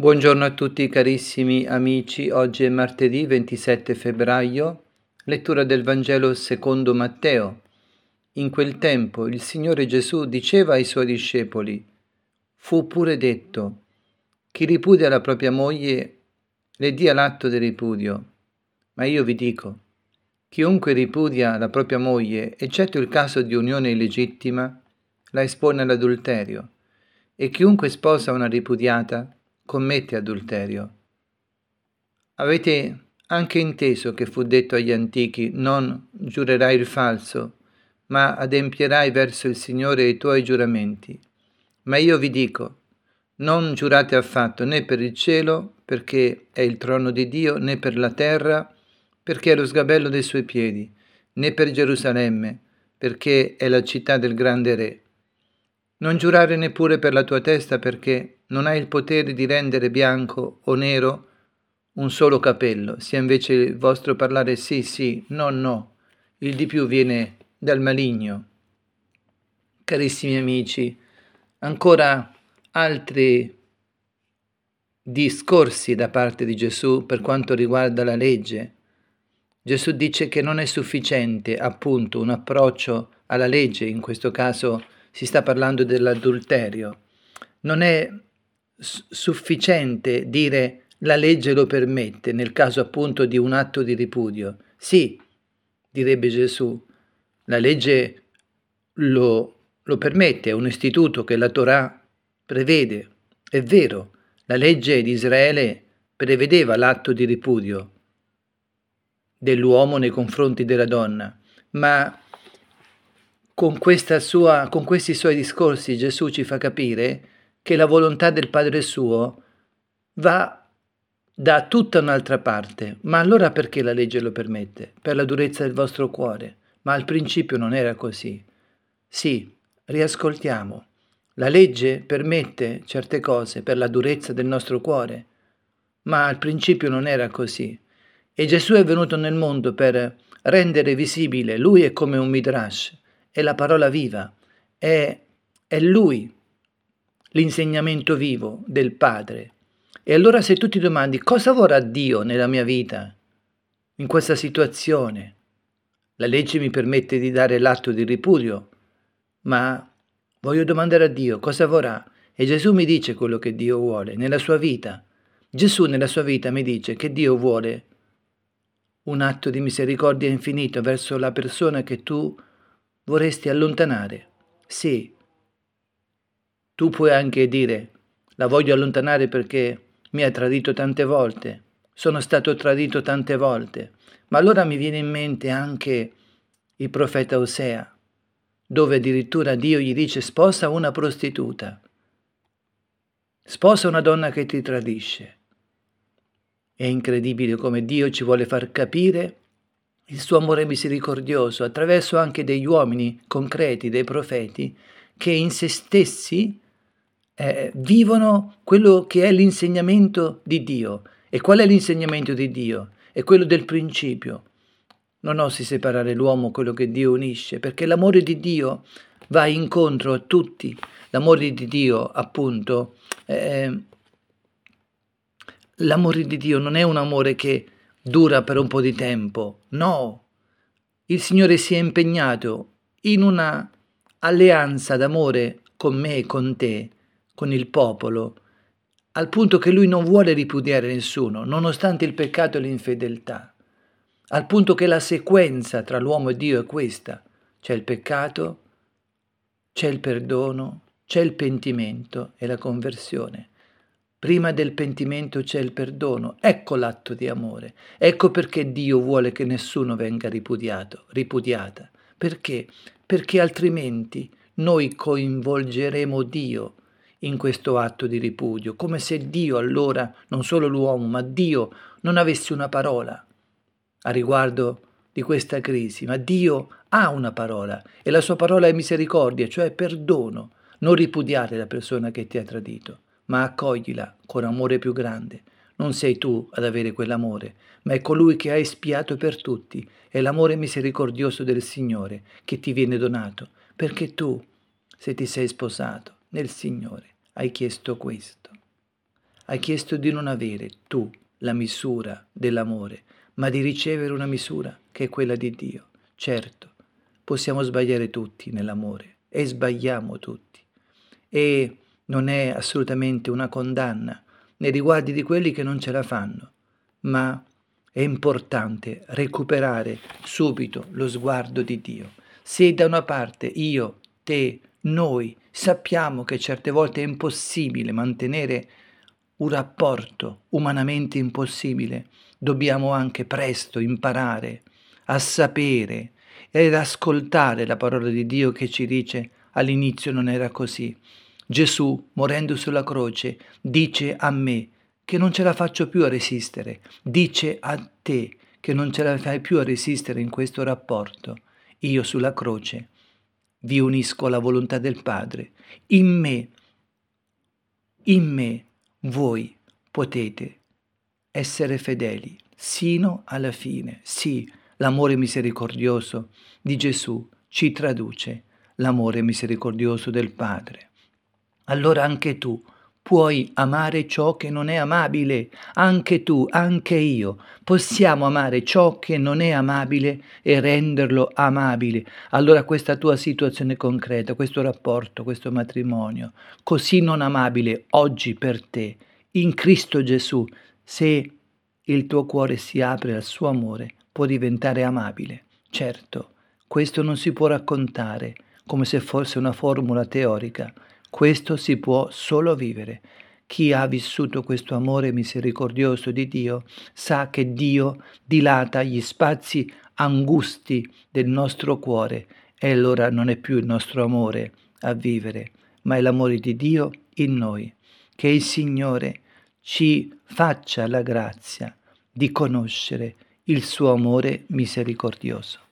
Buongiorno a tutti carissimi amici, oggi è martedì 27 febbraio, lettura del Vangelo secondo Matteo. In quel tempo il Signore Gesù diceva ai suoi discepoli, fu pure detto, chi ripudia la propria moglie le dia l'atto del ripudio, ma io vi dico, chiunque ripudia la propria moglie, eccetto il caso di unione illegittima, la espone all'adulterio, e chiunque sposa una ripudiata, commette adulterio. Avete anche inteso che fu detto agli antichi, non giurerai il falso, ma adempierai verso il Signore i tuoi giuramenti. Ma io vi dico, non giurate affatto né per il cielo, perché è il trono di Dio, né per la terra, perché è lo sgabello dei suoi piedi, né per Gerusalemme, perché è la città del grande Re. Non giurare neppure per la tua testa, perché non hai il potere di rendere bianco o nero un solo capello, sia invece il vostro parlare sì, sì, no, no. Il di più viene dal maligno. Carissimi amici, ancora altri discorsi da parte di Gesù per quanto riguarda la legge. Gesù dice che non è sufficiente appunto un approccio alla legge, in questo caso si sta parlando dell'adulterio. Non è sufficiente dire la legge lo permette nel caso appunto di un atto di ripudio. Sì, direbbe Gesù, la legge lo, lo permette, è un istituto che la Torah prevede. È vero, la legge di Israele prevedeva l'atto di ripudio dell'uomo nei confronti della donna, ma con, sua, con questi suoi discorsi Gesù ci fa capire che la volontà del Padre suo va da tutta un'altra parte. Ma allora perché la legge lo permette? Per la durezza del vostro cuore. Ma al principio non era così. Sì, riascoltiamo. La legge permette certe cose per la durezza del nostro cuore, ma al principio non era così. E Gesù è venuto nel mondo per rendere visibile, lui è come un midrash, è la parola viva, è, è lui l'insegnamento vivo del Padre. E allora se tu ti domandi cosa vorrà Dio nella mia vita, in questa situazione, la legge mi permette di dare l'atto di ripudio, ma voglio domandare a Dio cosa vorrà. E Gesù mi dice quello che Dio vuole nella sua vita. Gesù nella sua vita mi dice che Dio vuole un atto di misericordia infinito verso la persona che tu vorresti allontanare. Sì, tu puoi anche dire, la voglio allontanare perché mi ha tradito tante volte, sono stato tradito tante volte, ma allora mi viene in mente anche il profeta Osea, dove addirittura Dio gli dice sposa una prostituta, sposa una donna che ti tradisce. È incredibile come Dio ci vuole far capire il suo amore misericordioso attraverso anche degli uomini concreti, dei profeti, che in se stessi eh, vivono quello che è l'insegnamento di Dio. E qual è l'insegnamento di Dio? È quello del principio. Non osi separare l'uomo quello che Dio unisce, perché l'amore di Dio va incontro a tutti. L'amore di Dio, appunto, eh, l'amore di Dio non è un amore che dura per un po' di tempo, no. Il Signore si è impegnato in una alleanza d'amore con me e con te, con il popolo, al punto che lui non vuole ripudiare nessuno, nonostante il peccato e l'infedeltà, al punto che la sequenza tra l'uomo e Dio è questa, c'è il peccato, c'è il perdono, c'è il pentimento e la conversione. Prima del pentimento c'è il perdono, ecco l'atto di amore, ecco perché Dio vuole che nessuno venga ripudiato, ripudiata. Perché? Perché altrimenti noi coinvolgeremo Dio in questo atto di ripudio, come se Dio allora, non solo l'uomo, ma Dio non avesse una parola a riguardo di questa crisi, ma Dio ha una parola e la sua parola è misericordia, cioè perdono. Non ripudiare la persona che ti ha tradito, ma accoglila con amore più grande. Non sei tu ad avere quell'amore, ma è colui che ha espiato per tutti. È l'amore misericordioso del Signore che ti viene donato, perché tu, se ti sei sposato, nel Signore hai chiesto questo. hai chiesto di non avere tu la misura dell'amore, ma di ricevere una misura che è quella di Dio. Certo, possiamo sbagliare tutti nell'amore e sbagliamo tutti. E non è assolutamente una condanna nei riguardi di quelli che non ce la fanno, ma è importante recuperare subito lo sguardo di Dio. Se da una parte io, te, noi sappiamo che certe volte è impossibile mantenere un rapporto umanamente impossibile, dobbiamo anche presto imparare a sapere ed ascoltare la parola di Dio che ci dice all'inizio non era così. Gesù, morendo sulla croce, dice a me che non ce la faccio più a resistere, dice a te che non ce la fai più a resistere in questo rapporto. Io sulla croce vi unisco alla volontà del Padre. In me, in me voi potete essere fedeli sino alla fine. Sì, l'amore misericordioso di Gesù ci traduce l'amore misericordioso del Padre. Allora anche tu puoi amare ciò che non è amabile, anche tu, anche io, possiamo amare ciò che non è amabile e renderlo amabile. Allora questa tua situazione concreta, questo rapporto, questo matrimonio, così non amabile oggi per te, in Cristo Gesù, se il tuo cuore si apre al suo amore, può diventare amabile. Certo, questo non si può raccontare come se fosse una formula teorica, questo si può solo vivere. Chi ha vissuto questo amore misericordioso di Dio sa che Dio dilata gli spazi angusti del nostro cuore e allora non è più il nostro amore a vivere, ma è l'amore di Dio in noi. Che il Signore ci faccia la grazia di conoscere il suo amore misericordioso.